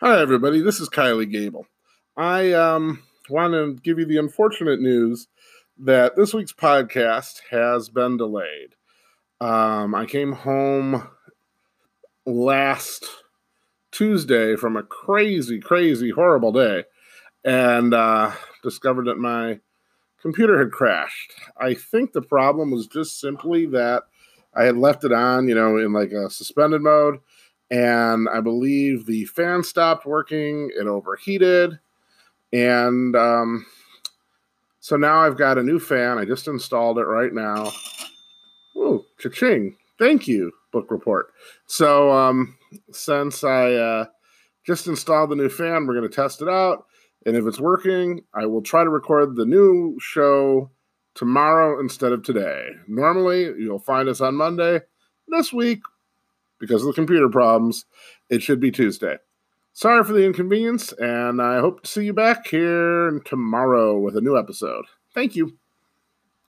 Hi, everybody. This is Kylie Gable. I um, want to give you the unfortunate news that this week's podcast has been delayed. Um, I came home last Tuesday from a crazy, crazy, horrible day and uh, discovered that my computer had crashed. I think the problem was just simply that I had left it on, you know, in like a suspended mode and I believe the fan stopped working. It overheated, and um, so now I've got a new fan. I just installed it right now. Ooh, cha-ching! Thank you, book report. So um, since I uh, just installed the new fan, we're going to test it out, and if it's working, I will try to record the new show tomorrow instead of today. Normally, you'll find us on Monday. This week, because of the computer problems, it should be Tuesday. Sorry for the inconvenience, and I hope to see you back here tomorrow with a new episode. Thank you.